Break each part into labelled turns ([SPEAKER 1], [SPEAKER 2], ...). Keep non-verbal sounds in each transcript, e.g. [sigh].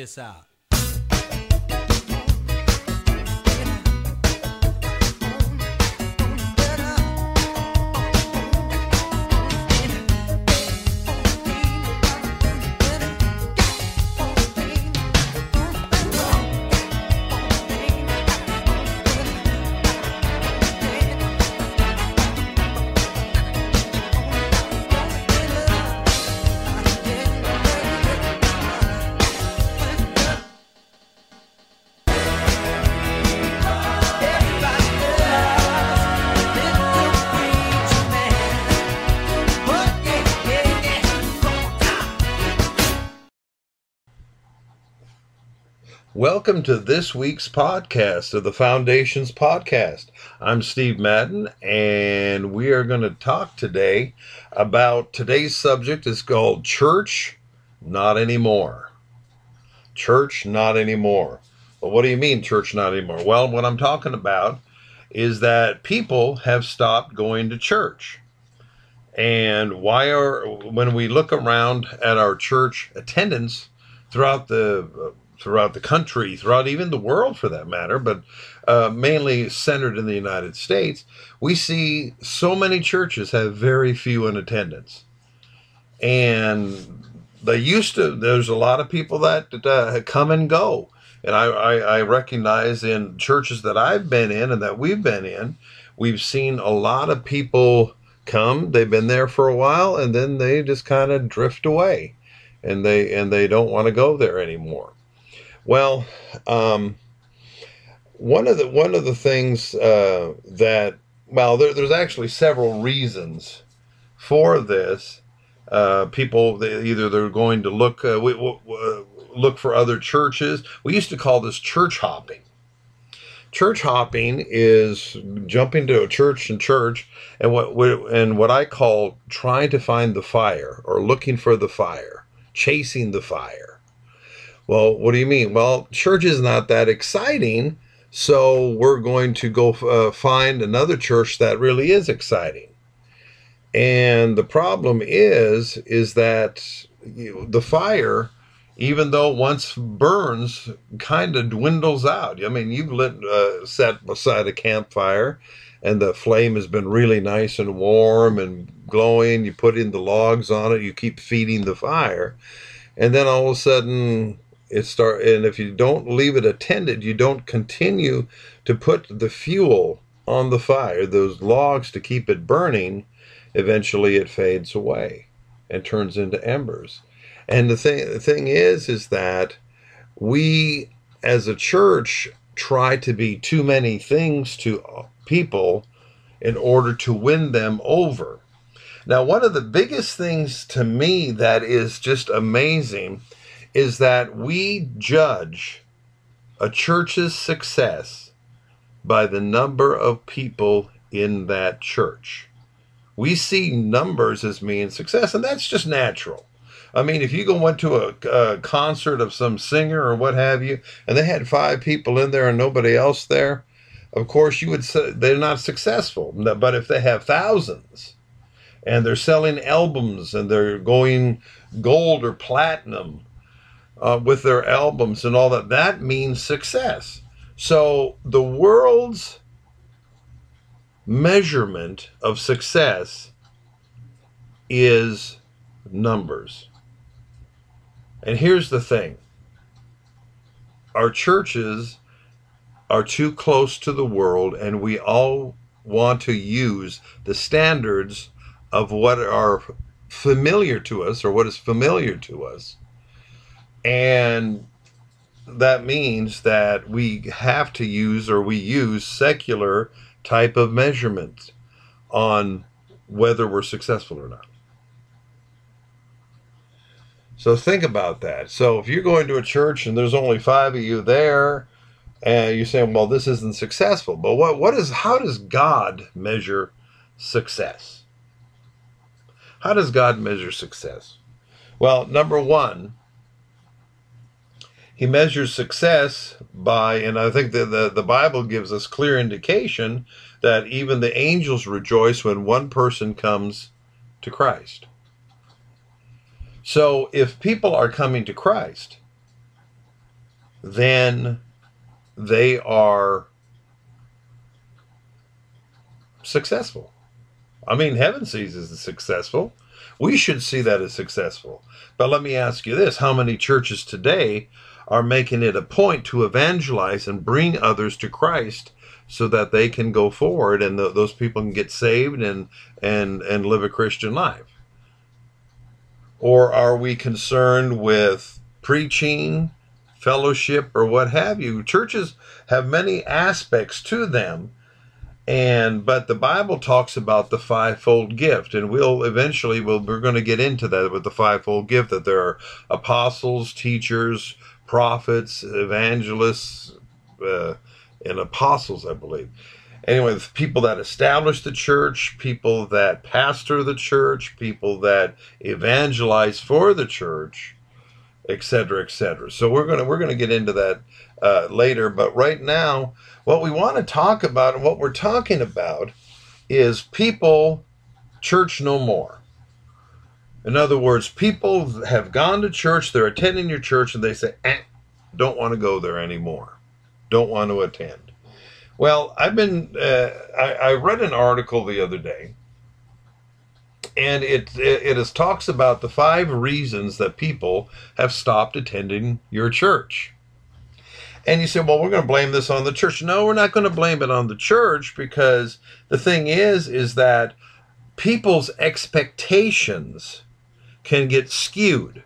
[SPEAKER 1] this out.
[SPEAKER 2] Welcome to this week's podcast of the Foundations Podcast. I'm Steve Madden, and we are going to talk today about today's subject is called Church Not Anymore. Church Not Anymore. Well, what do you mean, church not anymore? Well, what I'm talking about is that people have stopped going to church. And why are, when we look around at our church attendance throughout the throughout the country, throughout even the world for that matter, but uh, mainly centered in the United States, we see so many churches have very few in attendance. And they used to, there's a lot of people that uh, come and go. And I, I, I recognize in churches that I've been in and that we've been in, we've seen a lot of people come, they've been there for a while, and then they just kind of drift away and they and they don't want to go there anymore. Well, um, one of the one of the things uh, that well, there, there's actually several reasons for this. Uh, people they, either they're going to look uh, we, we, look for other churches. We used to call this church hopping. Church hopping is jumping to a church and church, and what and what I call trying to find the fire or looking for the fire, chasing the fire. Well, what do you mean? Well, church is not that exciting, so we're going to go uh, find another church that really is exciting. And the problem is, is that you know, the fire, even though once burns, kind of dwindles out. I mean, you've lit, uh, sat beside a campfire, and the flame has been really nice and warm and glowing. You put in the logs on it, you keep feeding the fire, and then all of a sudden it start and if you don't leave it attended you don't continue to put the fuel on the fire those logs to keep it burning eventually it fades away and turns into embers. And the thing the thing is is that we as a church try to be too many things to people in order to win them over. Now one of the biggest things to me that is just amazing is that we judge a church's success by the number of people in that church. We see numbers as mean success, and that's just natural. I mean, if you go went to a, a, concert of some singer or what have you, and they had five people in there and nobody else there, of course you would say they're not successful. But if they have thousands, and they're selling albums and they're going gold or platinum, uh, with their albums and all that, that means success. So the world's measurement of success is numbers. And here's the thing our churches are too close to the world, and we all want to use the standards of what are familiar to us or what is familiar to us and that means that we have to use or we use secular type of measurements on whether we're successful or not. So think about that. So if you're going to a church and there's only five of you there, and you're saying, "Well, this isn't successful," but what what is how does God measure success? How does God measure success? Well, number one, he measures success by, and I think that the, the Bible gives us clear indication that even the angels rejoice when one person comes to Christ. So if people are coming to Christ, then they are successful. I mean, heaven sees as successful. We should see that as successful. But let me ask you this how many churches today are making it a point to evangelize and bring others to Christ so that they can go forward and the, those people can get saved and, and, and live a Christian life? Or are we concerned with preaching, fellowship, or what have you? Churches have many aspects to them and but the bible talks about the fivefold gift and we'll eventually we'll, we're going to get into that with the fivefold gift that there are apostles teachers prophets evangelists uh, and apostles i believe anyway people that establish the church people that pastor the church people that evangelize for the church etc etc so we're to we're to get into that uh, later but right now what we want to talk about and what we're talking about is people, church no more. In other words, people have gone to church, they're attending your church, and they say, eh, don't want to go there anymore, don't want to attend. Well, I've been, uh, I, I, read an article the other day, and it, it, it talks about the five reasons that people have stopped attending your church. And you say, well, we're going to blame this on the church. No, we're not going to blame it on the church because the thing is, is that people's expectations can get skewed.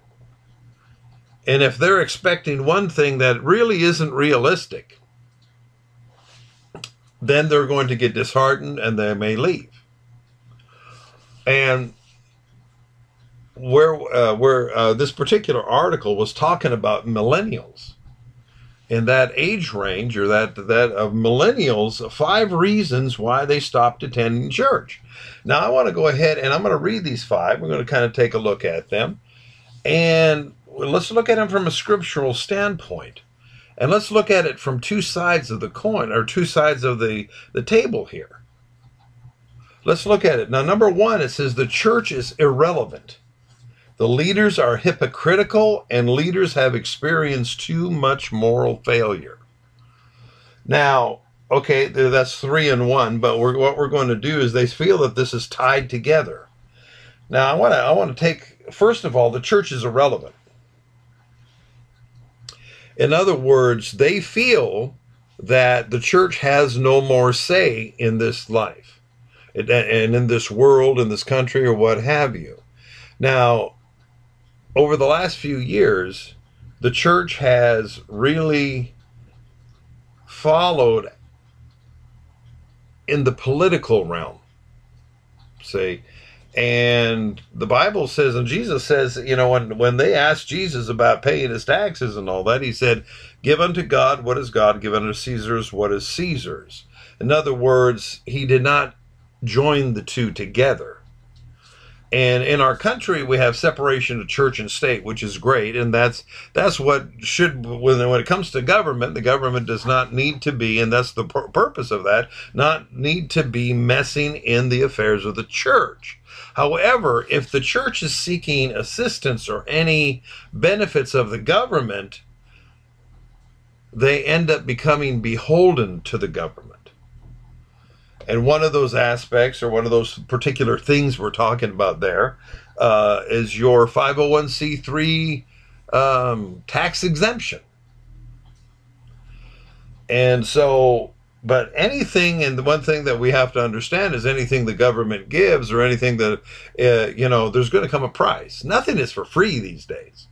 [SPEAKER 2] And if they're expecting one thing that really isn't realistic, then they're going to get disheartened and they may leave. And where uh, where uh, this particular article was talking about millennials in that age range or that that of millennials five reasons why they stopped attending church. Now i want to go ahead and i'm going to read these five. We're going to kind of take a look at them. And let's look at them from a scriptural standpoint. And let's look at it from two sides of the coin or two sides of the the table here. Let's look at it. Now number one it says the church is irrelevant the leaders are hypocritical, and leaders have experienced too much moral failure. Now, okay, that's three and one, but we're, what we're going to do is they feel that this is tied together. Now, I want to I want to take first of all, the church is irrelevant. In other words, they feel that the church has no more say in this life and in this world, in this country, or what have you. Now, over the last few years, the church has really followed in the political realm, say. And the Bible says, and Jesus says, you know, when, when they asked Jesus about paying his taxes and all that, he said, Give unto God what is God, give unto Caesar's what is Caesar's. In other words, he did not join the two together. And in our country, we have separation of church and state, which is great, and that's that's what should when when it comes to government, the government does not need to be, and that's the pur- purpose of that, not need to be messing in the affairs of the church. However, if the church is seeking assistance or any benefits of the government, they end up becoming beholden to the government. And one of those aspects, or one of those particular things we're talking about there, uh, is your 501c3 um, tax exemption. And so, but anything, and the one thing that we have to understand is anything the government gives or anything that, uh, you know, there's going to come a price. Nothing is for free these days.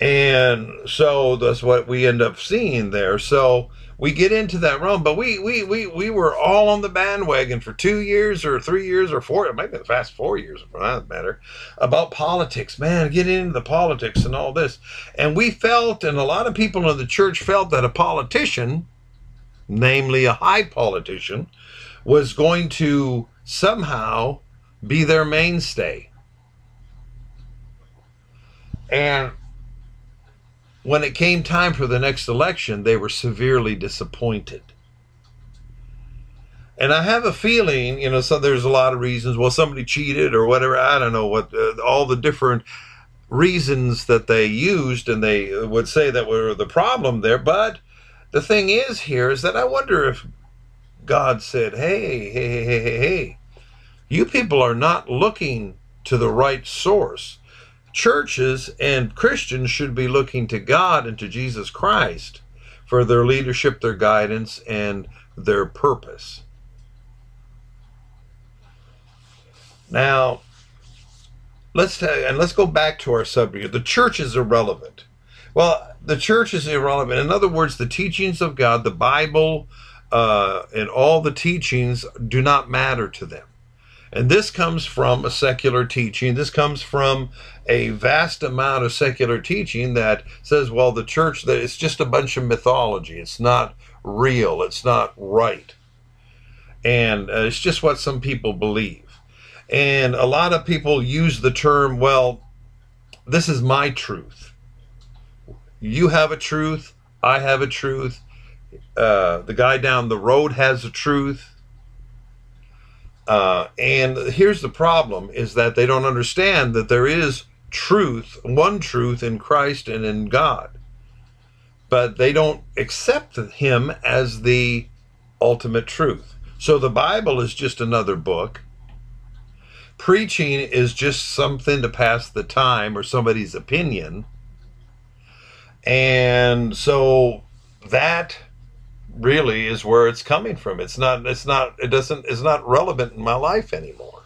[SPEAKER 2] And so that's what we end up seeing there. So, we get into that realm. But we we we we were all on the bandwagon for two years or three years or four. It might be the fast four years for that matter about politics. Man, get into the politics and all this. And we felt, and a lot of people in the church felt that a politician, namely a high politician, was going to somehow be their mainstay. And when it came time for the next election, they were severely disappointed. And I have a feeling, you know, so there's a lot of reasons. Well, somebody cheated or whatever. I don't know what uh, all the different reasons that they used, and they would say that were the problem there. But the thing is, here is that I wonder if God said, "Hey, hey, hey, hey, hey, hey, you people are not looking to the right source." Churches and Christians should be looking to God and to Jesus Christ for their leadership, their guidance, and their purpose. Now, let's and let's go back to our subject. The church is irrelevant. Well, the church is irrelevant. In other words, the teachings of God, the Bible, uh, and all the teachings do not matter to them. And this comes from a secular teaching. This comes from a vast amount of secular teaching that says, well, the church, that it's just a bunch of mythology. It's not real. It's not right. And uh, it's just what some people believe. And a lot of people use the term, well, this is my truth. You have a truth. I have a truth. Uh, the guy down the road has a truth. Uh, and here's the problem is that they don't understand that there is truth, one truth in Christ and in God. But they don't accept him as the ultimate truth. So the Bible is just another book preaching is just something to pass the time or somebody's opinion. And so that really is where it's coming from. It's not it's not it doesn't it's not relevant in my life anymore.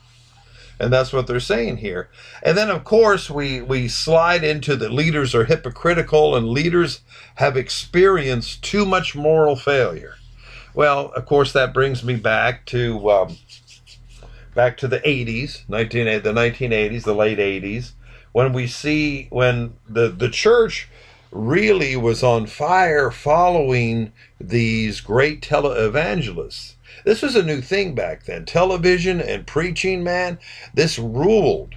[SPEAKER 2] And that's what they're saying here. And then of course we we slide into the leaders are hypocritical and leaders have experienced too much moral failure. Well, of course that brings me back to um, back to the 80s, 19, the 1980s, the late 80s, when we see when the, the church really was on fire following these great televangelists. This was a new thing back then. Television and preaching, man, this ruled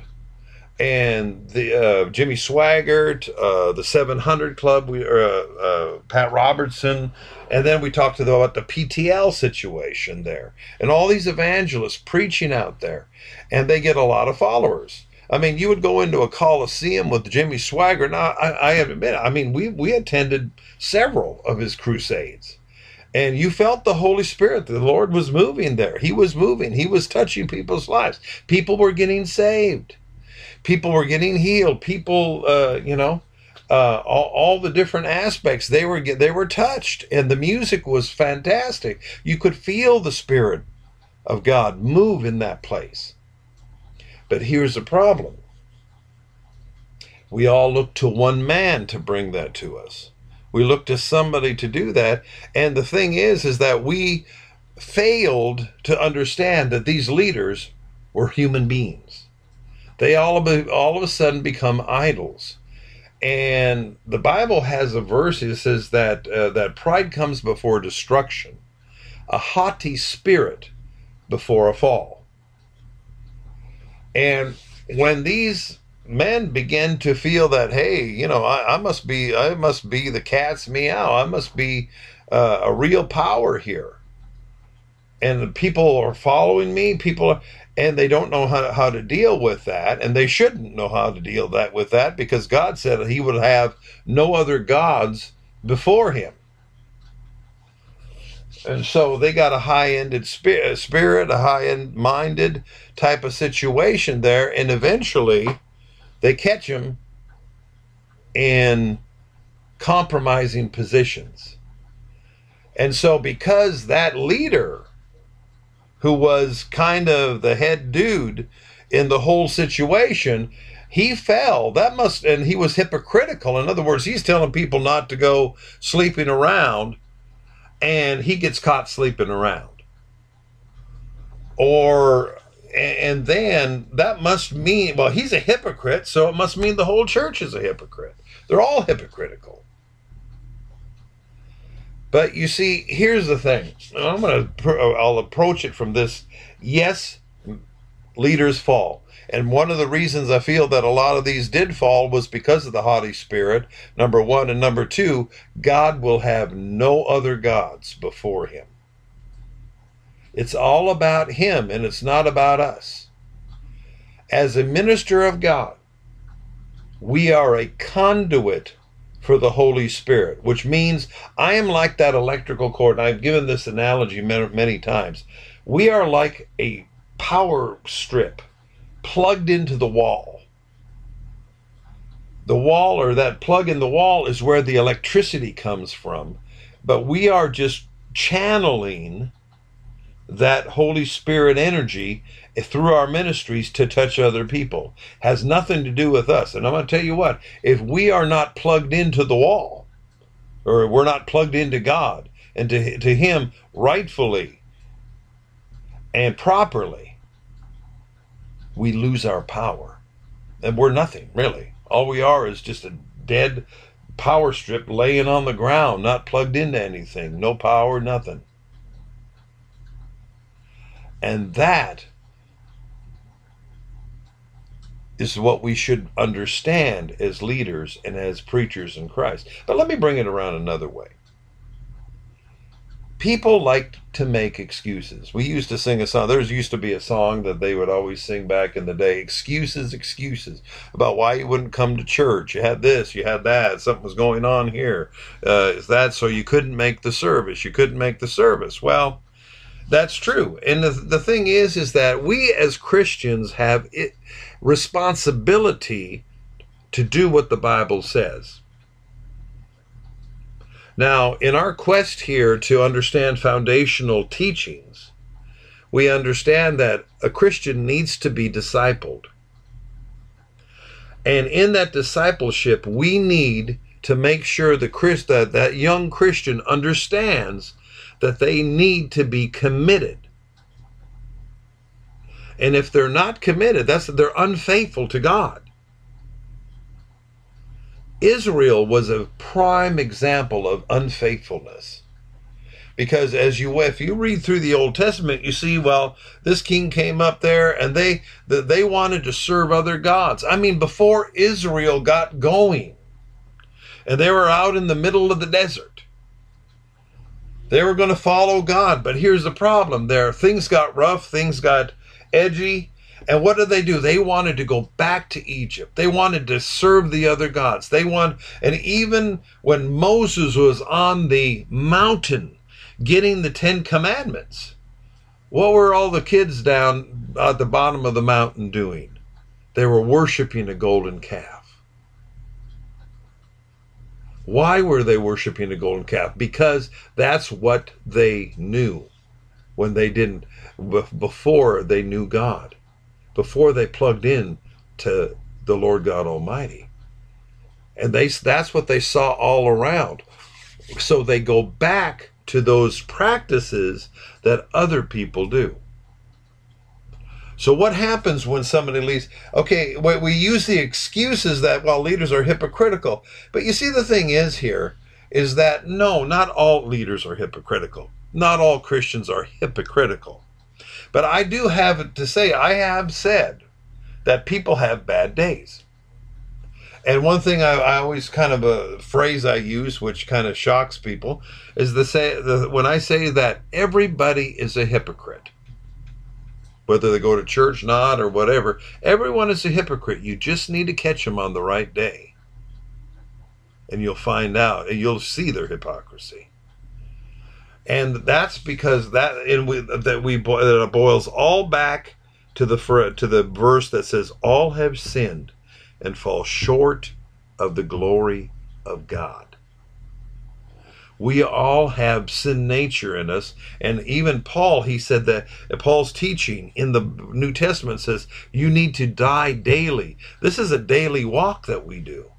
[SPEAKER 2] and the uh, Jimmy Swaggart, uh, the 700 Club, we, uh, uh, Pat Robertson, and then we talked to them about the PTL situation there, and all these evangelists preaching out there, and they get a lot of followers. I mean, you would go into a coliseum with Jimmy Swaggart. Now, I, I admit, I mean, we we attended several of his crusades, and you felt the Holy Spirit. The Lord was moving there. He was moving. He was touching people's lives. People were getting saved people were getting healed. People, uh, you know, uh, all, all the different aspects they were they were touched, and the music was fantastic. You could feel the spirit of God move in that place. But here's the problem: we all look to one man to bring that to us. We look to somebody to do that, and the thing is, is that we failed to understand that these leaders were human beings they all of, a, all of a sudden become idols. And the Bible has a verse that says that uh, that pride comes before destruction, a haughty spirit before a fall. And when these men begin to feel that, hey, you know, I, I must be, I must be the cat's meow. I must be uh, a real power here, and people are following me. People are, and they don't know how, how to deal with that and they shouldn't know how to deal that with that because god said he would have no other gods before him and so they got a high-ended uh, spirit a high-end minded type of situation there and eventually they catch him in compromising positions and so because that leader who was kind of the head dude in the whole situation, he fell. That must, and he was hypocritical. In other words, he's telling people not to go sleeping around, and he gets caught sleeping around. Or, and then that must mean, well, he's a hypocrite, so it must mean the whole church is a hypocrite. They're all hypocritical. But you see, here's the thing. I'm going to I'll approach it from this. Yes, leaders fall. And one of the reasons I feel that a lot of these did fall was because of the haughty spirit, number one. And number two, God will have no other gods before him. It's all about him and it's not about us. As a minister of God, we are a conduit for the Holy Spirit, which means I am like that electrical cord. And I've given this analogy many, many times. We are like a power strip plugged into the wall. The wall or that plug in the wall is where the electricity comes from, but we are just channeling that Holy Spirit energy through our ministries to touch other people. Has nothing to do with us. And I'm going to tell you what, if we are not plugged into the wall, or we're not plugged into God and to, to Him rightfully and properly, we lose our power. And we're nothing, really. All we are is just a dead power strip laying on the ground, not plugged into anything. No power, nothing. And that is what we should understand as leaders and as preachers in Christ. But let me bring it around another way. People like to make excuses. We used to sing a song. There used to be a song that they would always sing back in the day excuses, excuses about why you wouldn't come to church. You had this, you had that, something was going on here. Uh, is that so you couldn't make the service? You couldn't make the service. Well, that's true. And the, the thing is, is that we as Christians have it, responsibility to do what the Bible says. Now, in our quest here to understand foundational teachings, we understand that a Christian needs to be discipled. And in that discipleship, we need to make sure the Christ, that, that young Christian understands that they need to be committed. And if they're not committed, that's they're unfaithful to God. Israel was a prime example of unfaithfulness. Because as you if you read through the Old Testament, you see, well, this king came up there and they they wanted to serve other gods. I mean, before Israel got going, and they were out in the middle of the desert. They were going to follow God, but here's the problem: there things got rough, things got edgy. And what did they do? They wanted to go back to Egypt. They wanted to serve the other gods. They want, and even when Moses was on the mountain getting the Ten Commandments, what were all the kids down at the bottom of the mountain doing? They were worshiping a golden calf. Why were they worshiping a golden calf? Because that's what they knew when they didn't before they knew God, before they plugged in to the Lord God Almighty. And they that's what they saw all around. So they go back to those practices that other people do. So what happens when somebody leaves? Okay, we use the excuses that well leaders are hypocritical. But you see the thing is here is that no, not all leaders are hypocritical. Not all Christians are hypocritical. But I do have to say, I have said that people have bad days. And one thing I, I, always kind of a phrase I use, which kind of shocks people, is the say the, when I say that everybody is a hypocrite, whether they go to church, not, or whatever. Everyone is a hypocrite. You just need to catch them on the right day, and you'll find out, and you'll see their hypocrisy and that's because that and we that we that it boils all back to the to the verse that says all have sinned and fall short of the glory of God. We all have sin nature in us, and even Paul, he said that Paul's teaching in the New Testament says you need to die daily. This is a daily walk that we do.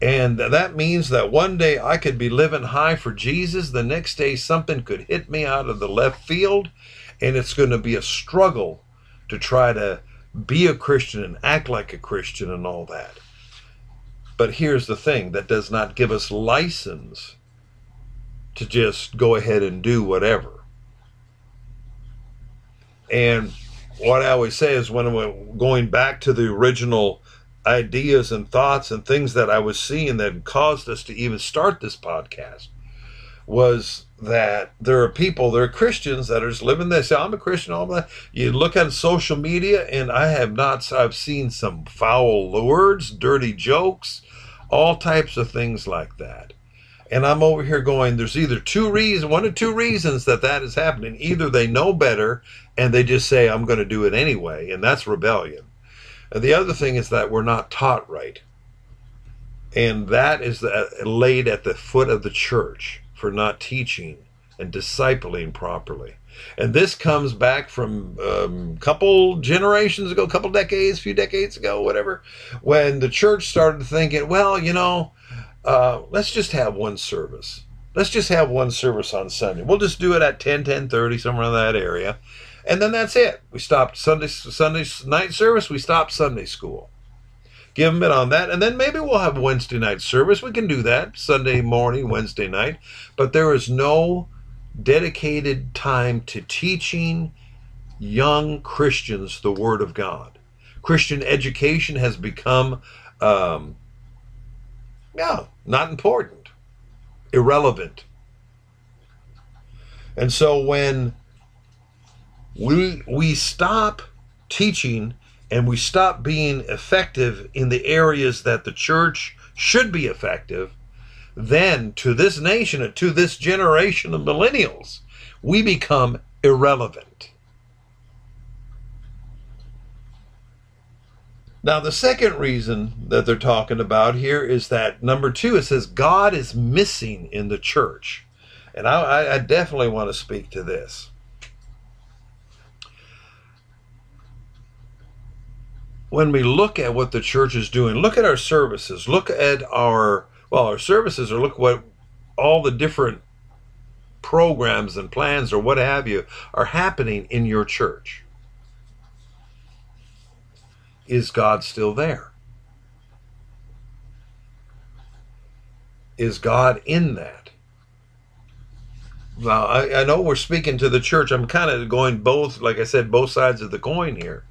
[SPEAKER 2] And that means that one day I could be living high for Jesus. The next day something could hit me out of the left field. And it's going to be a struggle to try to be a Christian and act like a Christian and all that. But here's the thing that does not give us license to just go ahead and do whatever. And what I always say is when we're going back to the original ideas and thoughts and things that I was seeing that caused us to even start this podcast was that there are people, there are Christians that are just living this. I'm a Christian, all that. You look at social media, and I have not, I've seen some foul words, dirty jokes, all types of things like that. And I'm over here going, there's either two reasons, one or two reasons that that is happening. Either they know better and they just say, I'm going to do it anyway, and that's rebellion. And the other thing is that we're not taught right. And that is laid at the foot of the church for not teaching and discipling properly. And this comes back from a um, couple generations ago, a couple decades, few decades ago, whatever, when the church started thinking, well, you know, uh, let's just have one service. Let's just have one service on Sunday. We'll just do it at 10, 10 30, somewhere in that area. And then that's it. We stopped Sunday, Sunday night service. We stopped Sunday school. Give them it on that. And then maybe we'll have Wednesday night service. We can do that Sunday morning, Wednesday night. But there is no dedicated time to teaching young Christians the Word of God. Christian education has become, um, yeah, not important, irrelevant. And so when we we stop teaching and we stop being effective in the areas that the church should be effective, then to this nation and to this generation of millennials, we become irrelevant. Now, the second reason that they're talking about here is that number two, it says God is missing in the church. And I, I definitely want to speak to this. When we look at what the church is doing, look at our services, look at our, well, our services, or look what all the different programs and plans or what have you are happening in your church is God still there? Is God in that? Now, I, I know we're speaking to the church. I'm kind of going both, like I said, both sides of the coin here,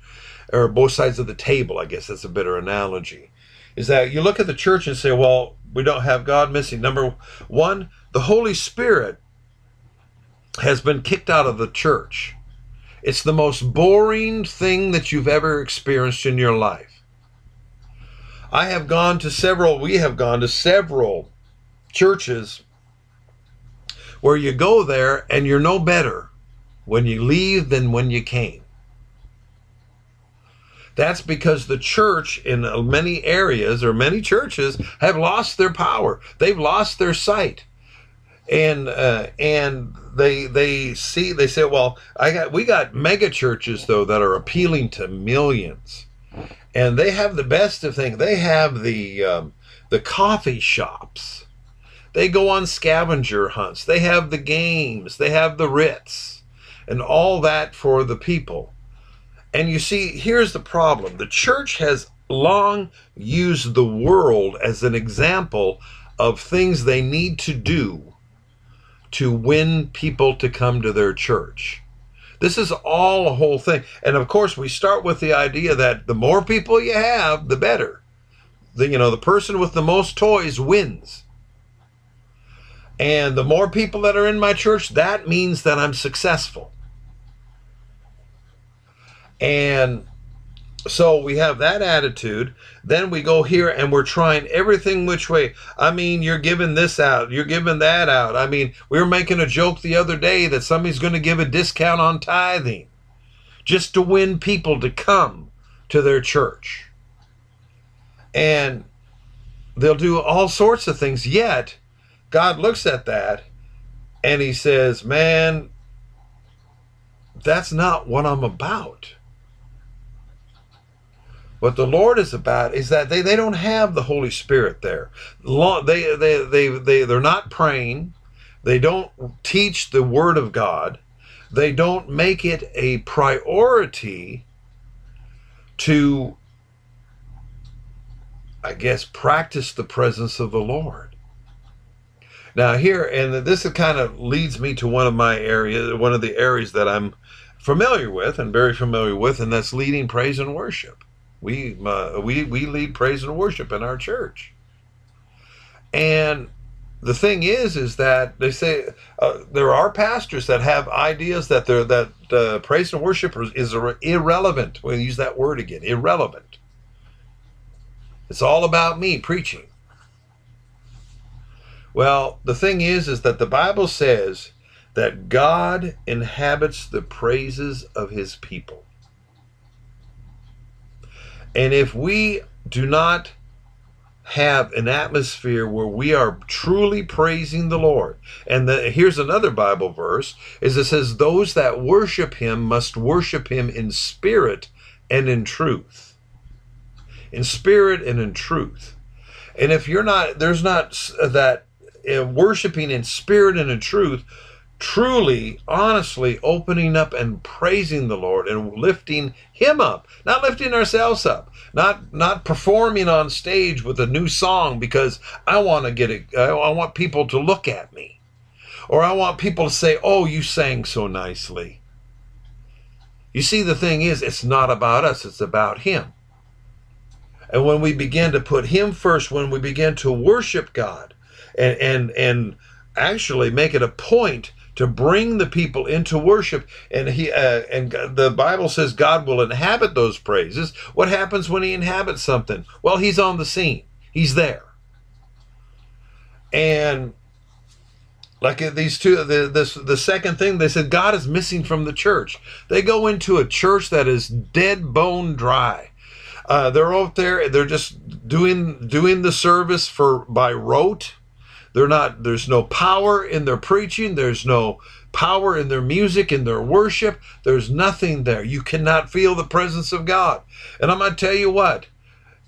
[SPEAKER 2] or both sides of the table, I guess that's a better analogy. Is that you look at the church and say, well, we don't have God missing. Number one, the Holy Spirit has been kicked out of the church. It's the most boring thing that you've ever experienced in your life. I have gone to several, we have gone to several churches where you go there and you're no better when you leave than when you came. That's because the church in many areas or many churches have lost their power. They've lost their sight and uh, and they they see they say, well, I got we got mega churches though that are appealing to millions, and they have the best of things. They have the um, the coffee shops. They go on scavenger hunts. They have the games. They have the Ritz, and all that for the people. And you see, here's the problem: the church has long used the world as an example of things they need to do to win people to come to their church. This is all a whole thing. And of course, we start with the idea that the more people you have, the better. The, you know, the person with the most toys wins. And the more people that are in my church, that means that I'm successful. And so we have that attitude. Then we go here and we're trying everything which way. I mean, you're giving this out, you're giving that out. I mean, we were making a joke the other day that somebody's going to give a discount on tithing just to win people to come to their church. And they'll do all sorts of things. Yet, God looks at that and he says, Man, that's not what I'm about. What the Lord is about is that they, they don't have the Holy Spirit there. They, they, they, they, they're not praying. They don't teach the Word of God. They don't make it a priority to, I guess, practice the presence of the Lord. Now, here, and this kind of leads me to one of my areas, one of the areas that I'm familiar with and very familiar with, and that's leading praise and worship. We uh, we we lead praise and worship in our church, and the thing is, is that they say uh, there are pastors that have ideas that they're, that uh, praise and worship is irrelevant. We'll use that word again, irrelevant. It's all about me preaching. Well, the thing is, is that the Bible says that God inhabits the praises of His people, and if we do not have an atmosphere where we are truly praising the Lord. And the, here's another Bible verse is it says those that worship him must worship him in spirit and in truth. In spirit and in truth. And if you're not there's not that uh, worshiping in spirit and in truth, truly, honestly opening up and praising the Lord and lifting Him up, not lifting ourselves up, not not performing on stage with a new song because I want to get it. I want people to look at me, or I want people to say, "Oh, you sang so nicely." You see, the thing is, it's not about us; it's about Him. And when we begin to put Him first, when we begin to worship God, and and and actually make it a point to bring the people into worship. And he uh, and the bible says god will inhabit those praises. What happens when he inhabits something? Well he's on the scene. He's there. And like these two the this the second thing they said god is missing from the church. They go into a church that is dead bone dry. Uh, they're out there they're just doing doing the service for by rote they're not, there's no power in their preaching. There's no power in their music, in their worship. There's nothing there. You cannot feel the presence of God. And I'm going to tell you what,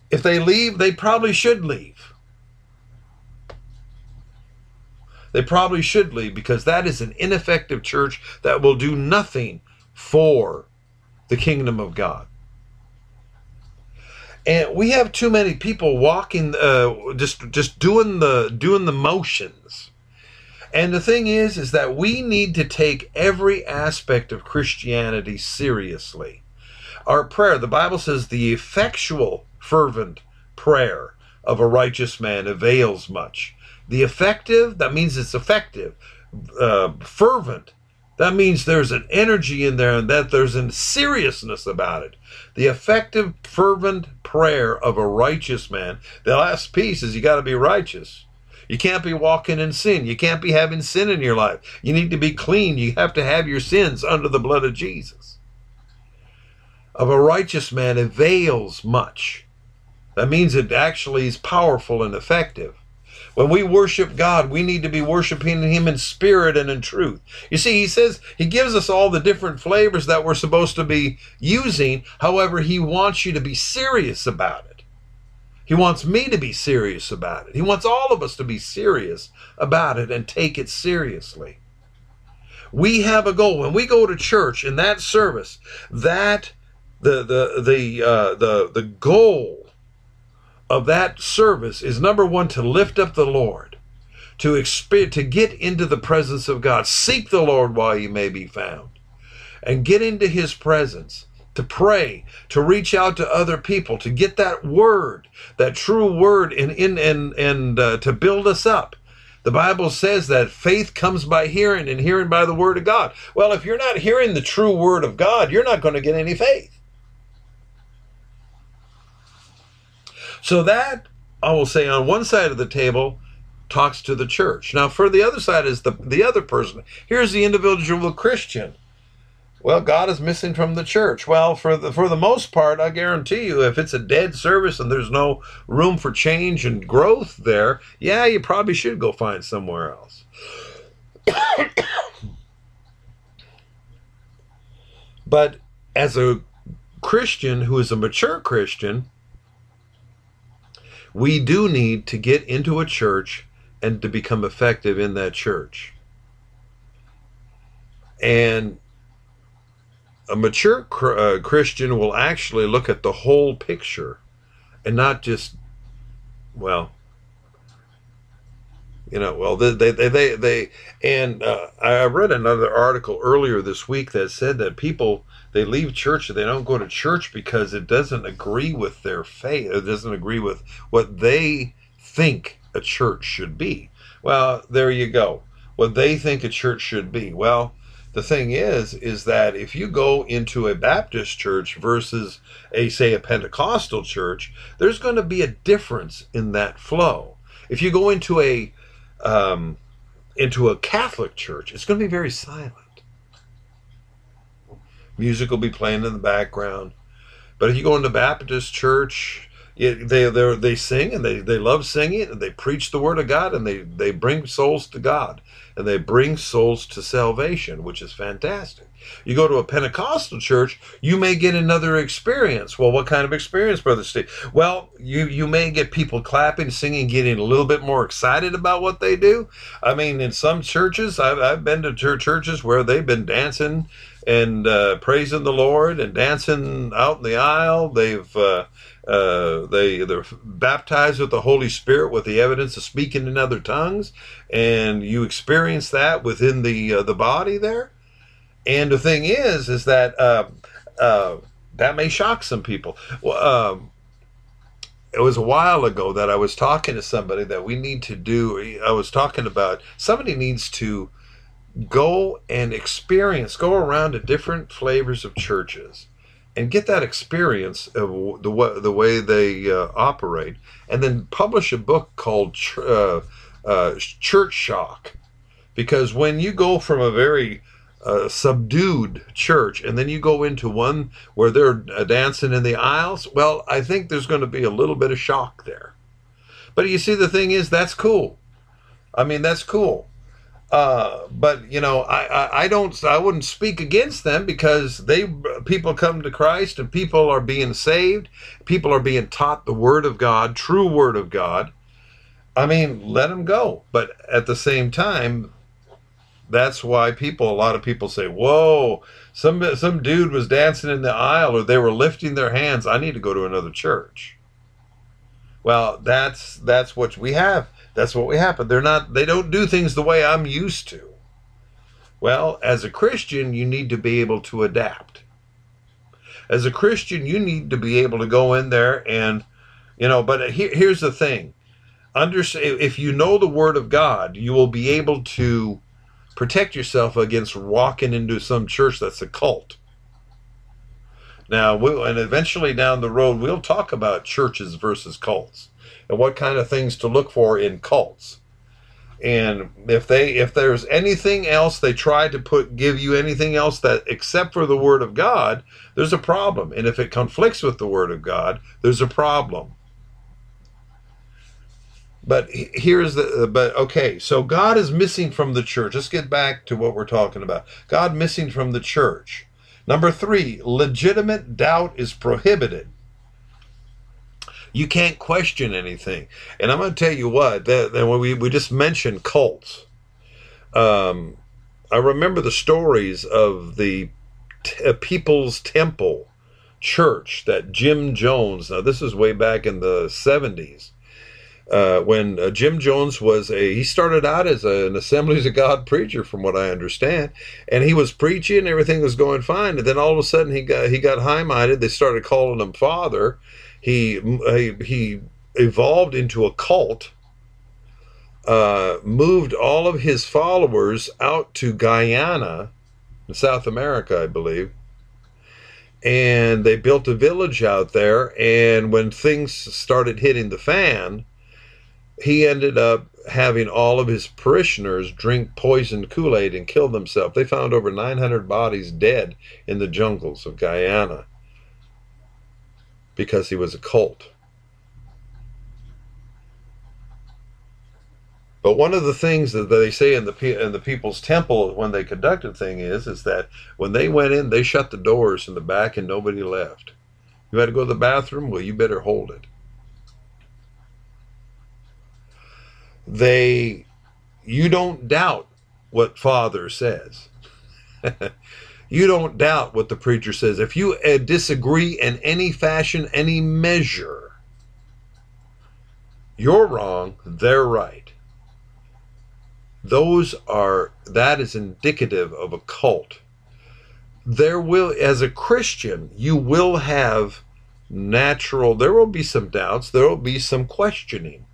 [SPEAKER 2] if they leave, they probably should leave. They probably should leave because that is an ineffective church that will do nothing for the kingdom of God and we have too many people walking uh, just just doing the doing the motions. And the thing is is that we need to take every aspect of christianity seriously. Our prayer the bible says the effectual fervent prayer of a righteous man avails much. The effective that means it's effective uh, fervent that means there's an energy in there and that there's a seriousness about it. The effective, fervent prayer of a righteous man. The last piece is you got to be righteous. You can't be walking in sin. You can't be having sin in your life. You need to be clean. You have to have your sins under the blood of Jesus. Of a righteous man avails much. That means it actually is powerful and effective. When we worship God, we need to be worshiping Him in spirit and in truth. You see, He says He gives us all the different flavors that we're supposed to be using. However, He wants you to be serious about it. He wants me to be serious about it. He wants all of us to be serious about it and take it seriously. We have a goal. When we go to church in that service, that the the the uh, the the goal of that service is number one to lift up the Lord, to experience, to get into the presence of God. Seek the Lord while you may be found, and get into His presence. To pray, to reach out to other people, to get that word, that true word, in in and and uh, to build us up. The Bible says that faith comes by hearing, and hearing by the word of God. Well, if you're not hearing the true word of God, you're not going to get any faith. So that I will say on one side of the table talks to the church. Now for the other side is the the other person. Here's the individual Christian. Well, God is missing from the church. Well, for the for the most part, I guarantee you, if it's a dead service and there's no room for change and growth there, yeah, you probably should go find somewhere else. [coughs] but as a Christian who is a mature Christian, we do need to get into a church and to become effective in that church. And a mature uh, Christian will actually look at the whole picture and not just, well, you know, well, they, they, they, they and uh, I read another article earlier this week that said that people they leave church they don't go to church because it doesn't agree with their faith it doesn't agree with what they think a church should be Well, there you go. What they think a church should be. Well, the thing is, is that if you go into a Baptist church versus a, say, a Pentecostal church, there's going to be a difference in that flow. If you go into a, um, into a Catholic church, it's going to be very silent. Music will be playing in the background. But if you go into Baptist church, it, they they they sing and they, they love singing and they preach the word of God and they, they bring souls to God and they bring souls to salvation, which is fantastic. You go to a Pentecostal church, you may get another experience. Well, what kind of experience, Brother Steve? Well, you, you may get people clapping, singing, getting a little bit more excited about what they do. I mean, in some churches, I've, I've been to churches where they've been dancing and uh, praising the Lord and dancing out in the aisle. They've uh, uh, they they're baptized with the Holy Spirit with the evidence of speaking in other tongues, and you experience that within the uh, the body there. And the thing is, is that uh, uh, that may shock some people. Well, um, it was a while ago that I was talking to somebody that we need to do. I was talking about somebody needs to go and experience, go around to different flavors of churches and get that experience of the, the way they uh, operate, and then publish a book called uh, uh, Church Shock. Because when you go from a very uh, subdued church and then you go into one where they're uh, dancing in the aisles, well, I think there's going to be a little bit of shock there. But you see, the thing is, that's cool. I mean, that's cool. Uh, but you know, I, I, I don't I wouldn't speak against them because they people come to Christ and people are being saved. People are being taught the Word of God, true Word of God. I mean, let them go. But at the same time, that's why people a lot of people say, "Whoa, some some dude was dancing in the aisle or they were lifting their hands. I need to go to another church." Well, that's that's what we have that's what we happen. They're not they don't do things the way I'm used to. Well, as a Christian, you need to be able to adapt. As a Christian, you need to be able to go in there and you know, but here, here's the thing. Under, if you know the word of God, you will be able to protect yourself against walking into some church that's a cult. Now, we'll, and eventually down the road, we'll talk about churches versus cults and what kind of things to look for in cults. And if they if there's anything else they try to put give you anything else that except for the word of God, there's a problem. And if it conflicts with the word of God, there's a problem. But here's the but okay, so God is missing from the church. Let's get back to what we're talking about. God missing from the church. Number 3, legitimate doubt is prohibited. You can't question anything. And I'm going to tell you what, that, that when we, we just mentioned cults, um, I remember the stories of the t- uh, People's Temple Church that Jim Jones, now this is way back in the 70s, uh, when uh, Jim Jones was a, he started out as a, an Assemblies of God preacher, from what I understand, and he was preaching, everything was going fine, and then all of a sudden he got he got high minded. They started calling him Father, he he, evolved into a cult. Uh, moved all of his followers out to Guyana, in South America, I believe, and they built a village out there. And when things started hitting the fan, he ended up having all of his parishioners drink poisoned Kool Aid and kill themselves. They found over 900 bodies dead in the jungles of Guyana because he was a cult. But one of the things that they say in the in the people's temple when they conducted thing is is that when they went in, they shut the doors in the back and nobody left. You had to go to the bathroom. Well, you better hold it. They, you don't doubt what Father says. [laughs] You don't doubt what the preacher says. If you uh, disagree in any fashion, any measure, you're wrong, they're right. Those are, that is indicative of a cult. There will, as a Christian, you will have natural, there will be some doubts, there will be some questioning.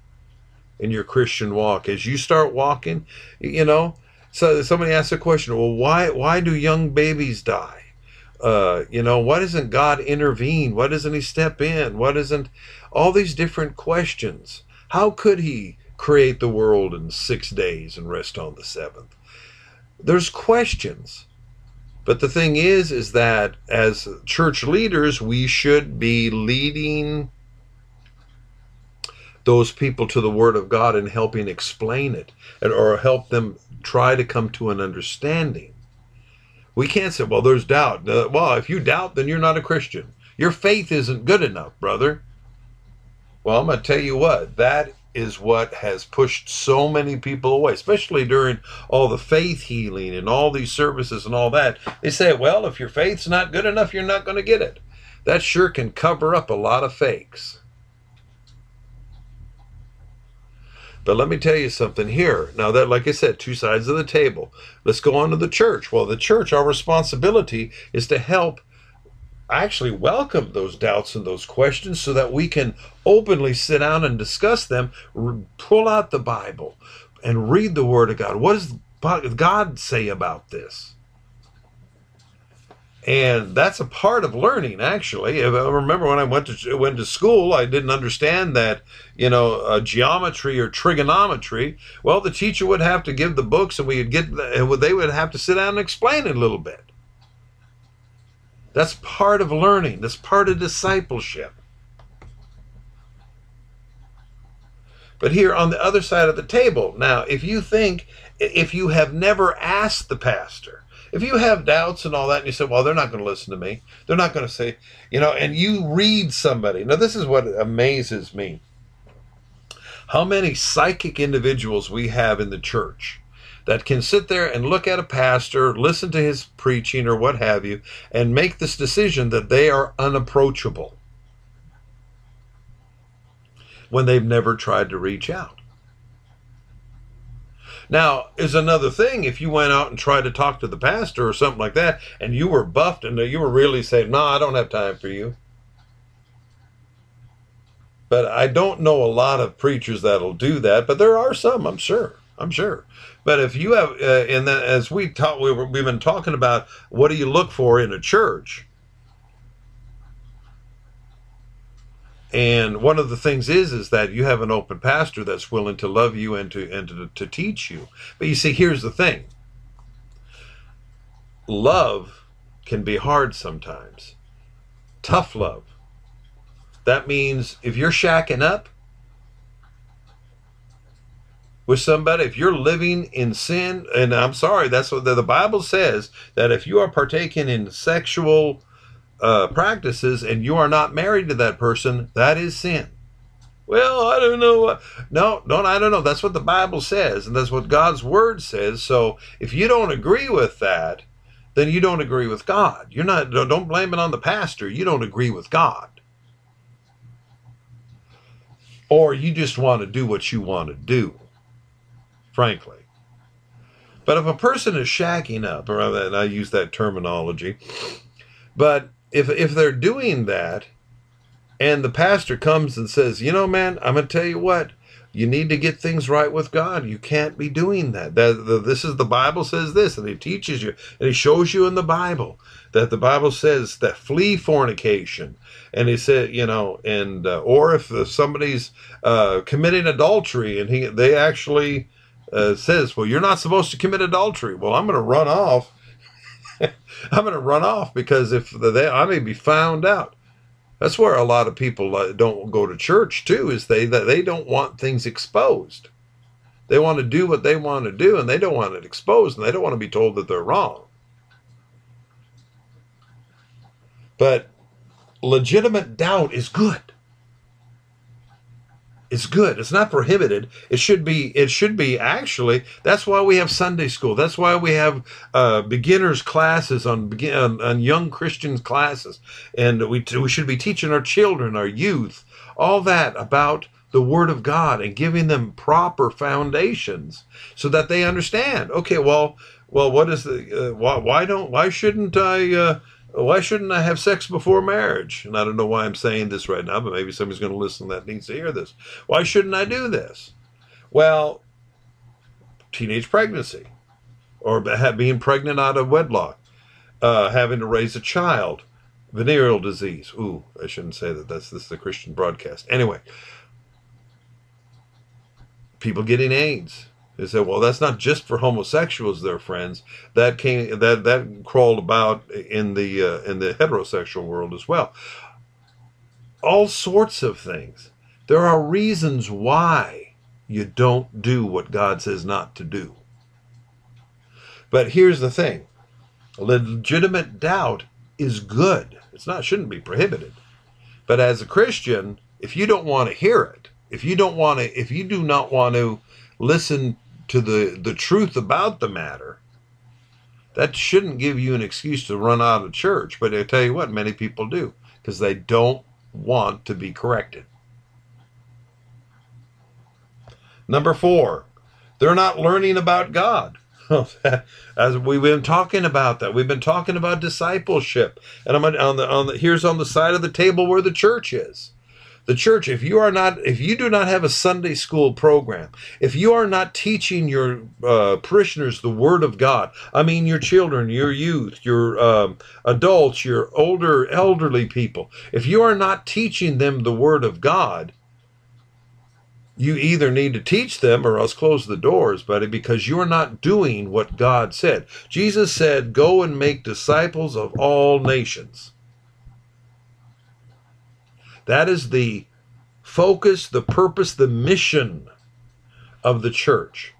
[SPEAKER 2] In your Christian walk. As you start walking, you know, so somebody asks a question, well, why why do young babies die? Uh, you know, why doesn't God intervene? Why doesn't He step in? Why doesn't all these different questions? How could He create the world in six days and rest on the seventh? There's questions. But the thing is, is that as church leaders, we should be leading those people to the Word of God and helping explain it or help them try to come to an understanding. We can't say, well, there's doubt. Uh, well, if you doubt, then you're not a Christian. Your faith isn't good enough, brother. Well, I'm going to tell you what, that is what has pushed so many people away, especially during all the faith healing and all these services and all that. They say, well, if your faith's not good enough, you're not going to get it. That sure can cover up a lot of fakes. But let me tell you something here. Now that, like I said, two sides of the table. Let's go on to the church. Well, the church, our responsibility is to help actually welcome those doubts and those questions so that we can openly sit down and discuss them, pull out the Bible and read the Word of God. What does God say about this? And that's a part of learning actually. I remember when i went to went to school i didn't understand that you know uh, geometry or trigonometry. Well the teacher would have to give the books and we'd get and they would have to sit down and explain it a little bit. That's part of learning. That's part of discipleship. But here on the other side of the table now if you think if you have never asked the pastor if you have doubts and all that, and you say, well, they're not going to listen to me, they're not going to say, you know, and you read somebody. Now, this is what amazes me. How many psychic individuals we have in the church that can sit there and look at a pastor, listen to his preaching or what have you, and make this decision that they are unapproachable when they've never tried to reach out. Now, is another thing if you went out and tried to talk to the pastor or something like that, and you were buffed and you were really saying, "No, I don't have time for you." But I don't know a lot of preachers that'll do that, but there are some, I'm sure. I'm sure. But if you have, uh, and as we talk, we we've been talking about what do you look for in a church, And one of the things is is that you have an open pastor that's willing to love you and to and to, to teach you. But you see, here's the thing. Love can be hard sometimes. Tough love. That means if you're shacking up with somebody, if you're living in sin, and I'm sorry, that's what the, the Bible says that if you are partaking in sexual uh, practices and you are not married to that person, that is sin. Well, I don't know. No, no, I don't know. That's what the Bible says, and that's what God's Word says. So if you don't agree with that, then you don't agree with God. You're not. Don't blame it on the pastor. You don't agree with God, or you just want to do what you want to do. Frankly. But if a person is shacking up, or I use that terminology, but if if they're doing that and the pastor comes and says, "You know, man, I'm going to tell you what, you need to get things right with God. You can't be doing that. That this is the Bible says this, and He teaches you, and He shows you in the Bible that the Bible says that flee fornication, and He said, you know, and uh, or if somebody's uh, committing adultery, and he they actually uh, says, well, you're not supposed to commit adultery. Well, I'm going to run off I'm going to run off because if they, I may be found out. That's where a lot of people uh, don't go to church too. Is they that they don't want things exposed. They want to do what they want to do, and they don't want it exposed, and they don't want to be told that they're wrong. But legitimate doubt is good. It's good. It's not prohibited. It should be. It should be actually. That's why we have Sunday school. That's why we have uh, beginners classes on begin on, young Christians classes, and we we should be teaching our children, our youth, all that about the Word of God and giving them proper foundations so that they understand. Okay, well, well, what is the uh, why? Why don't? Why shouldn't I? Uh, why shouldn't I have sex before marriage? And I don't know why I'm saying this right now, but maybe somebody's going to listen that needs to hear this. Why shouldn't I do this? Well, teenage pregnancy, or being pregnant out of wedlock, uh, having to raise a child, venereal disease. Ooh, I shouldn't say that. That's this is a Christian broadcast. Anyway, people getting AIDS. They said, well, that's not just for homosexuals, their friends. That came that that crawled about in the uh, in the heterosexual world as well. All sorts of things. There are reasons why you don't do what God says not to do. But here's the thing: legitimate doubt is good. It's not shouldn't be prohibited. But as a Christian, if you don't want to hear it, if you don't want to, if you do not want to listen to the, the truth about the matter, that shouldn't give you an excuse to run out of church. But I tell you what, many people do because they don't want to be corrected. Number four, they're not learning about God. [laughs] As we've been talking about that, we've been talking about discipleship, and I'm on the on the here's on the side of the table where the church is the church if you are not if you do not have a sunday school program if you are not teaching your uh, parishioners the word of god i mean your children your youth your um, adults your older elderly people if you are not teaching them the word of god you either need to teach them or else close the doors, buddy, because you're not doing what God said. Jesus said, Go and make disciples of all nations. That is the focus, the purpose, the mission of the church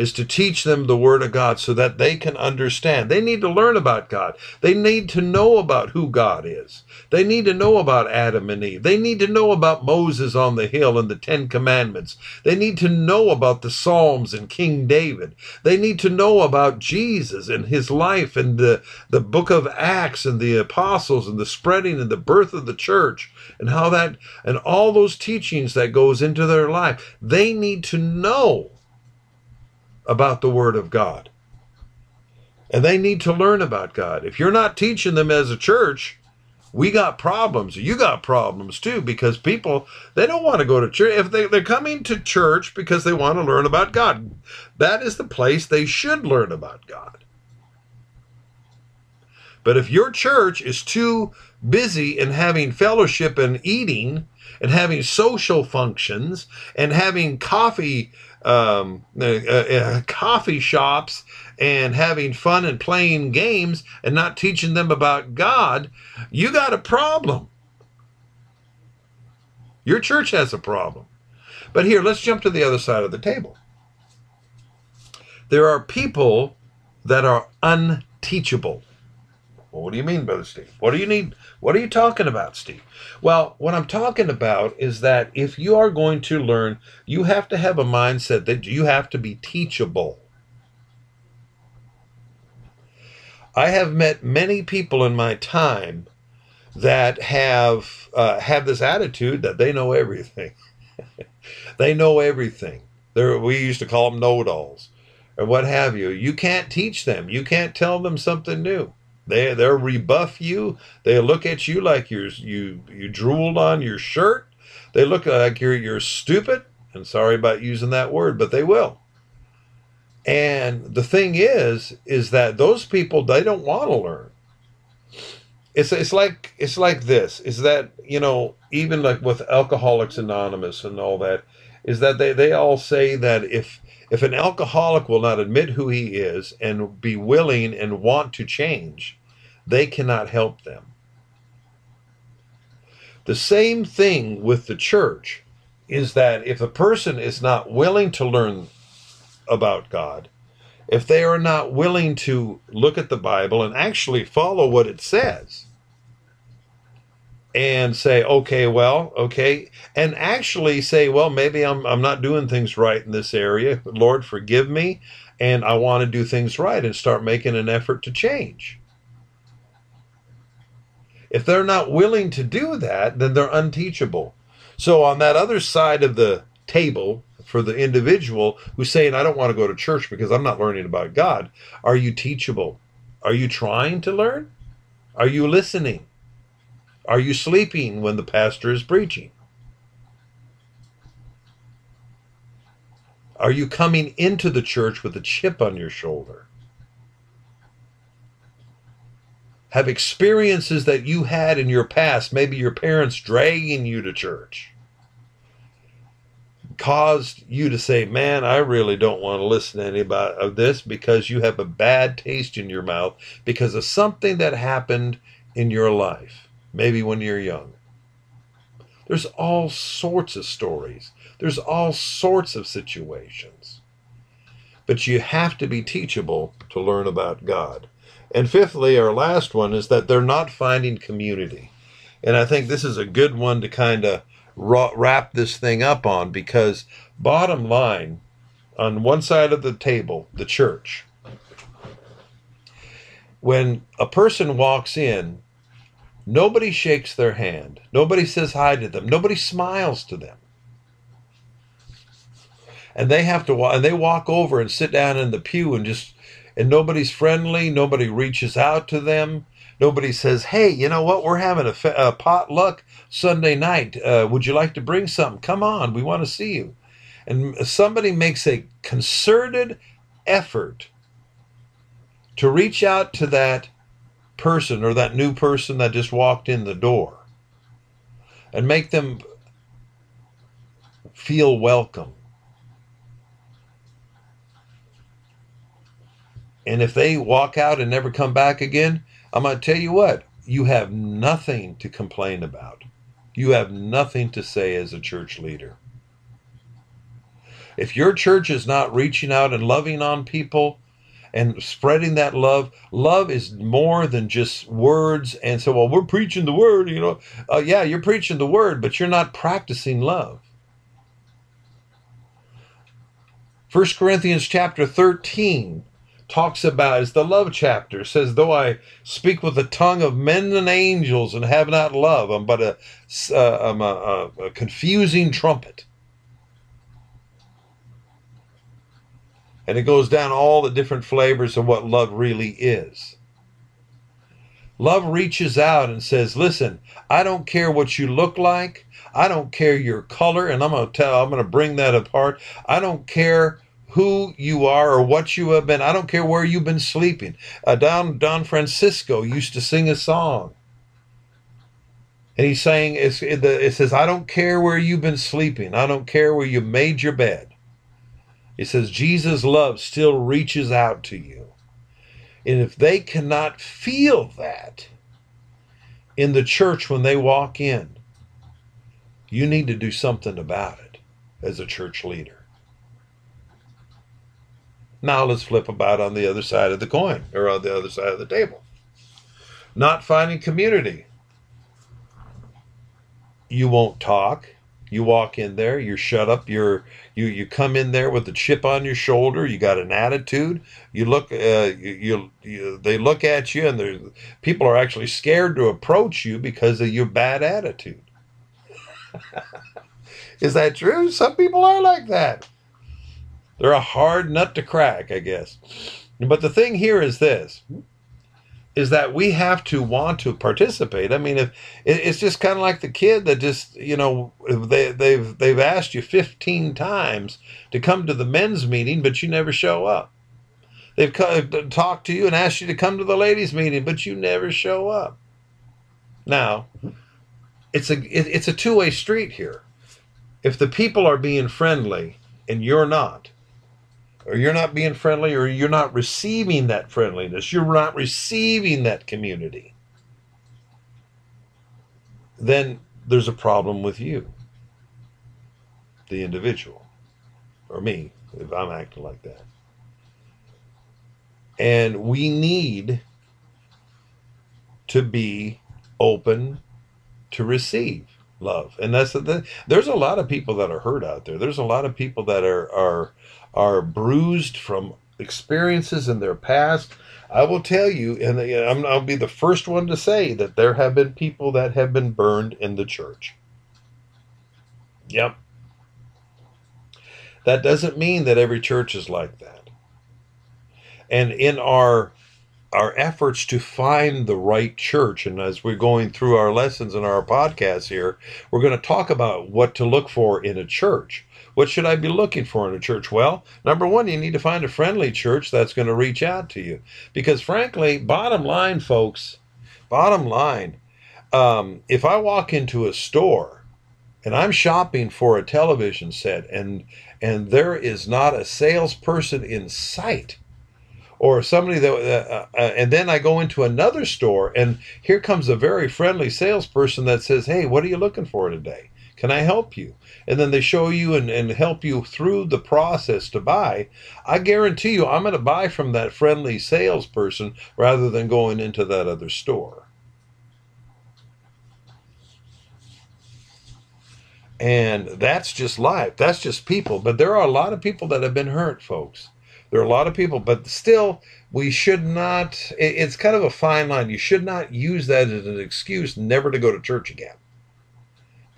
[SPEAKER 2] is to teach them the Word of God so that they can understand. They need to learn about God. They need to know about who God is. They need to know about Adam and Eve. They need to know about Moses on the hill and the Ten Commandments. They need to know about the Psalms and King David. They need to know about Jesus and his life and the, the book of Acts and the apostles and the spreading and the birth of the church and how that and all those teachings that goes into their life. They need to know about the Word of God. And they need to learn about God. If you're not teaching them as a church, we got problems. You got problems too because people they don't want to go to church. If they, they're coming to church because they want to learn about God, that is the place they should learn about God. But if your church is too busy in having fellowship and eating and having social functions and having coffee um, uh, uh, coffee shops and having fun and playing games and not teaching them about God, you got a problem. Your church has a problem. But here, let's jump to the other side of the table. There are people that are unteachable. Well, what do you mean, Brother Steve? What do you need? What are you talking about, Steve? Well, what I'm talking about is that if you are going to learn, you have to have a mindset that you have to be teachable. I have met many people in my time that have uh, have this attitude that they know everything. [laughs] they know everything. They're, we used to call them know-it-alls or what have you. You can't teach them. You can't tell them something new. They they'll rebuff you. They look at you like you're you you drooled on your shirt. They look like you're you're stupid. And sorry about using that word, but they will. And the thing is, is that those people they don't want to learn. It's it's like it's like this. Is that you know even like with Alcoholics Anonymous and all that, is that they they all say that if if an alcoholic will not admit who he is and be willing and want to change, they cannot help them. The same thing with the church is that if a person is not willing to learn about God, if they are not willing to look at the Bible and actually follow what it says, and say, okay, well, okay, and actually say, well, maybe I'm, I'm not doing things right in this area. Lord, forgive me, and I want to do things right and start making an effort to change. If they're not willing to do that, then they're unteachable. So on that other side of the table, for the individual who's saying, I don't want to go to church because I'm not learning about God, are you teachable? Are you trying to learn? Are you listening? Are you sleeping when the pastor is preaching? Are you coming into the church with a chip on your shoulder? Have experiences that you had in your past, maybe your parents dragging you to church, caused you to say, Man, I really don't want to listen to any of this because you have a bad taste in your mouth because of something that happened in your life, maybe when you're young. There's all sorts of stories. There's all sorts of situations. But you have to be teachable to learn about God. And fifthly, our last one is that they're not finding community. And I think this is a good one to kind of wrap this thing up on because, bottom line, on one side of the table, the church, when a person walks in, nobody shakes their hand, nobody says hi to them, nobody smiles to them. And they have to walk, and they walk over and sit down in the pew and just, and nobody's friendly, nobody reaches out to them, Nobody says, "Hey, you know what? We're having a, a potluck Sunday night. Uh, would you like to bring something? Come on, we want to see you." And somebody makes a concerted effort to reach out to that person or that new person that just walked in the door and make them feel welcome. And if they walk out and never come back again, I'm going to tell you what, you have nothing to complain about. You have nothing to say as a church leader. If your church is not reaching out and loving on people and spreading that love, love is more than just words. And so, well, we're preaching the word, you know. Uh, yeah, you're preaching the word, but you're not practicing love. 1 Corinthians chapter 13 talks about is the love chapter. Says though i speak with the tongue of men and angels and have not love i'm but a, uh, I'm a, a, a confusing trumpet. And it goes down all the different flavors of what love really is. Love reaches out and says listen i don't care what you look like. I don't care your color. And i'm going to tell i'm going to bring that apart. I don't care who you are or what you have been. I don't care where you've been sleeping. Uh, Don, Don Francisco used to sing a song. And he's saying, it, it says, I don't care where you've been sleeping. I don't care where you made your bed. It says, Jesus' love still reaches out to you. And if they cannot feel that in the church when they walk in, you need to do something about it as a church leader. Now let's flip about on the other side of the coin or on the other side of the table. Not finding community. You won't talk. You walk in there, you're shut up, you're you you come in there with a chip on your shoulder, you got an attitude. You look uh, you, you, you they look at you and people are actually scared to approach you because of your bad attitude. [laughs] Is that true? Some people are like that. They're a hard nut to crack, I guess. But the thing here is this is that we have to want to participate. I mean, if it's just kind of like the kid that just you know they they've they've asked you 15 times to come to the men's meeting, but you never show up. They've talked to you and asked you to come to the ladies' meeting, but you never show up. Now, it's a it's a two way street here. If the people are being friendly and you're not, or you're not being friendly, or you're not receiving that friendliness, you're not receiving that community, then there's a problem with you, the individual, or me, if I'm acting like that. And we need to be open to receive love. And that's the, there's a lot of people that are hurt out there. There's a lot of people that are are are bruised from experiences in their past. I will tell you, and I'm, I'll be the first one to say that there have been people that have been burned in the church. Yep. That doesn't mean that every church is like that. And in our our efforts to find the right church. And as we're going through our lessons and our podcasts here, we're going to talk about what to look for in a church. What should I be looking for in a church? Well, number one, you need to find a friendly church that's going to reach out to you. Because frankly, bottom line, folks, bottom line, um, if I walk into a store and I'm shopping for a television set and and there is not a salesperson in sight, or somebody that, uh, uh, and then I go into another store and here comes a very friendly salesperson that says, Hey, what are you looking for today? Can I help you? And then they show you and, and help you through the process to buy. I guarantee you, I'm going to buy from that friendly salesperson rather than going into that other store. And that's just life. That's just people. But there are a lot of people that have been hurt, folks. There are a lot of people, but still, we should not. It's kind of a fine line. You should not use that as an excuse never to go to church again.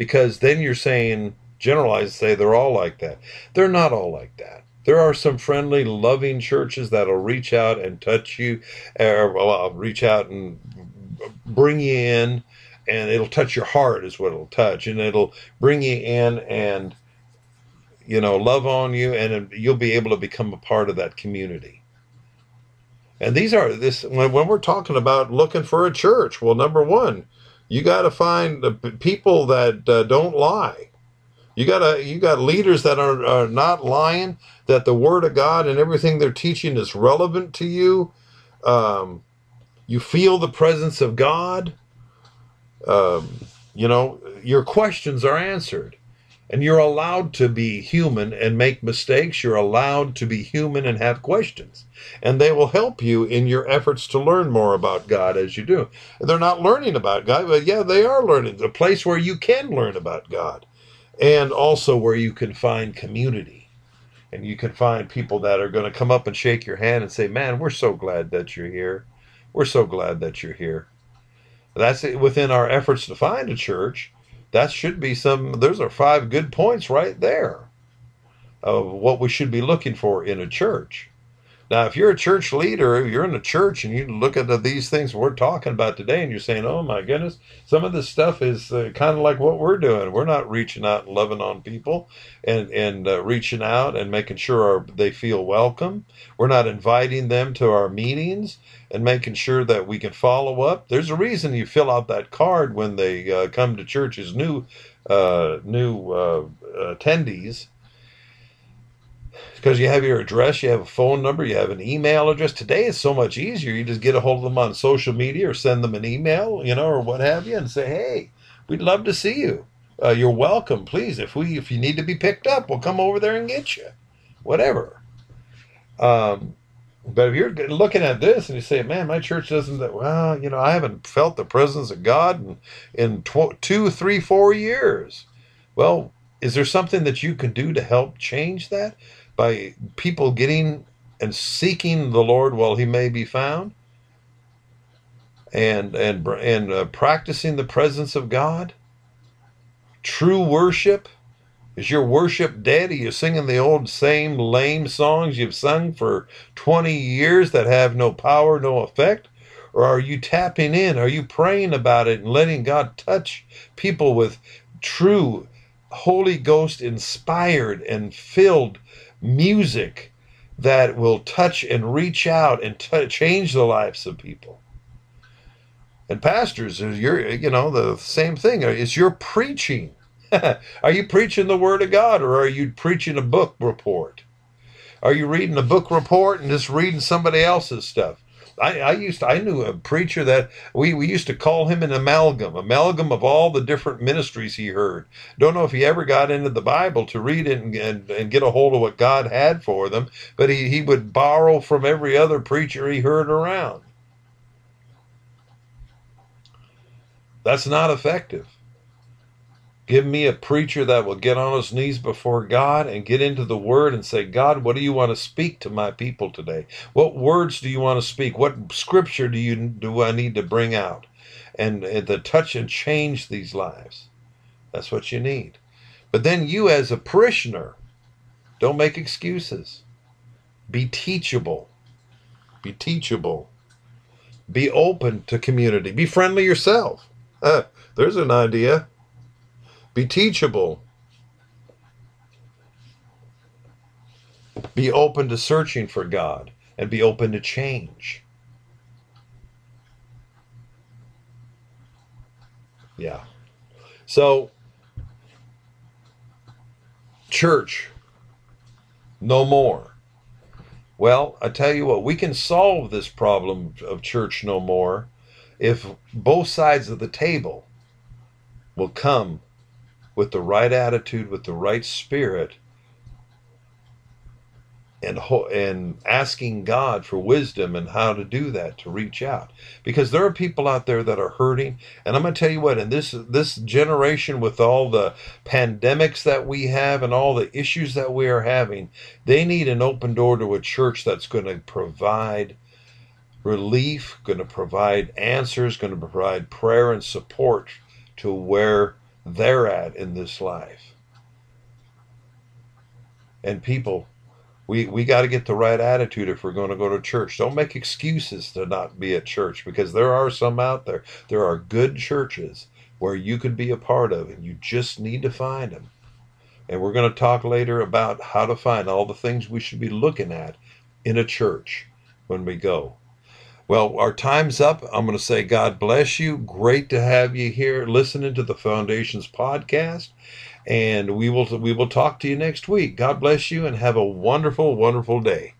[SPEAKER 2] Because then you're saying, generalize, say they're all like that. They're not all like that. There are some friendly, loving churches that'll reach out and touch you, or well, uh, reach out and bring you in, and it'll touch your heart, is what it'll touch, and it'll bring you in and you know, love on you, and you'll be able to become a part of that community. And these are this when, when we're talking about looking for a church. Well, number one, you got to find the people that uh, don't lie. You got you got leaders that are, are not lying. That the Word of God and everything they're teaching is relevant to you. Um, you feel the presence of God. Um, you know your questions are answered and you're allowed to be human and make mistakes. You're allowed to be human and have questions. And they will help you in your efforts to learn more about God as you do. They're not learning about God, but yeah, they are learning. The place where you can learn about God and also where you can find community. And you can find people that are going to come up and shake your hand and say, Man, we're so glad that you're here. We're so glad that you're here. That's within our efforts to find a church that should be some, those are five good points right there of what we should be looking for in a church. Now, if you're a church leader, you're in a church and you look at these things we're talking about today and you're saying, oh my goodness, some of this stuff is uh, kind of like what we're doing. We're not reaching out and loving on people and, and uh, reaching out and making sure our, they feel welcome. We're not inviting them to our meetings and making sure that we can follow up. There's a reason you fill out that card when they uh, come to church as new, uh, new uh, attendees because you have your address, you have a phone number, you have an email address. Today it's so much easier. You just get a hold of them on social media or send them an email, you know, or what have you, and say, "Hey, we'd love to see you. Uh, you're welcome. Please, if we if you need to be picked up, we'll come over there and get you. Whatever." Um, but if you're looking at this and you say, "Man, my church doesn't," that well, you know, I haven't felt the presence of God in in tw- two, three, four years. Well, is there something that you can do to help change that? By people getting and seeking the Lord while he may be found and and and uh, practicing the presence of God. True worship is your worship dead? Are you singing the old same lame songs you've sung for 20 years that have no power no effect? Or are you tapping in? Are you praying about it and letting God touch people with true Holy Ghost inspired and filled music that will touch and reach out and t- change the lives of people. And pastors, uh, you're, you know, the same thing. Uh, Is you're preaching. [laughs] are you preaching the Word of God or are you preaching a book report? Are you reading a book report and just reading somebody else's stuff? I, I used to, I knew a preacher that we, we used to call him an amalgam, amalgam of all the different ministries he heard. Don't know if he ever got into the Bible to read it and, and, and get a hold of what God had for them, but he, he would borrow from every other preacher he heard around. That's not effective. Give me a preacher that will get on his knees before God and get into the Word and say, God, what do you want to speak to my people today? What words do you want to speak? What scripture do you do I need to bring out? And, and to touch and change these lives. That's what you need. But then you, as a parishioner, don't make excuses. Be teachable. Be teachable. Be open to community. Be friendly yourself. Uh, there's an idea. Be teachable. Be open to searching for God and be open to change. Yeah. So, church, no more. Well, I tell you what, we can solve this problem of church no more if both sides of the table will come with the right attitude, with the right spirit, and and asking God for wisdom and how to do that to reach out. Because there are people out there that are hurting and I'm going to tell you what in this this generation with all the pandemics that we have and all the issues that we are having they need an open door to a church that's going to provide relief going to provide answers going to provide prayer and support to where they're at in this life and people we we got to get the right attitude if we're going to go to church. Don't make excuses to not be at church because there are some out there. There are good churches where you could be a part of, and you just need to find them. And we're going to talk later about how to find all the things we should be looking at in a church when we go. Well, our time's up. I'm going to say God bless you. Great to have you here listening to the Foundations podcast and we will we will talk to you next week. God bless you and have a wonderful wonderful day.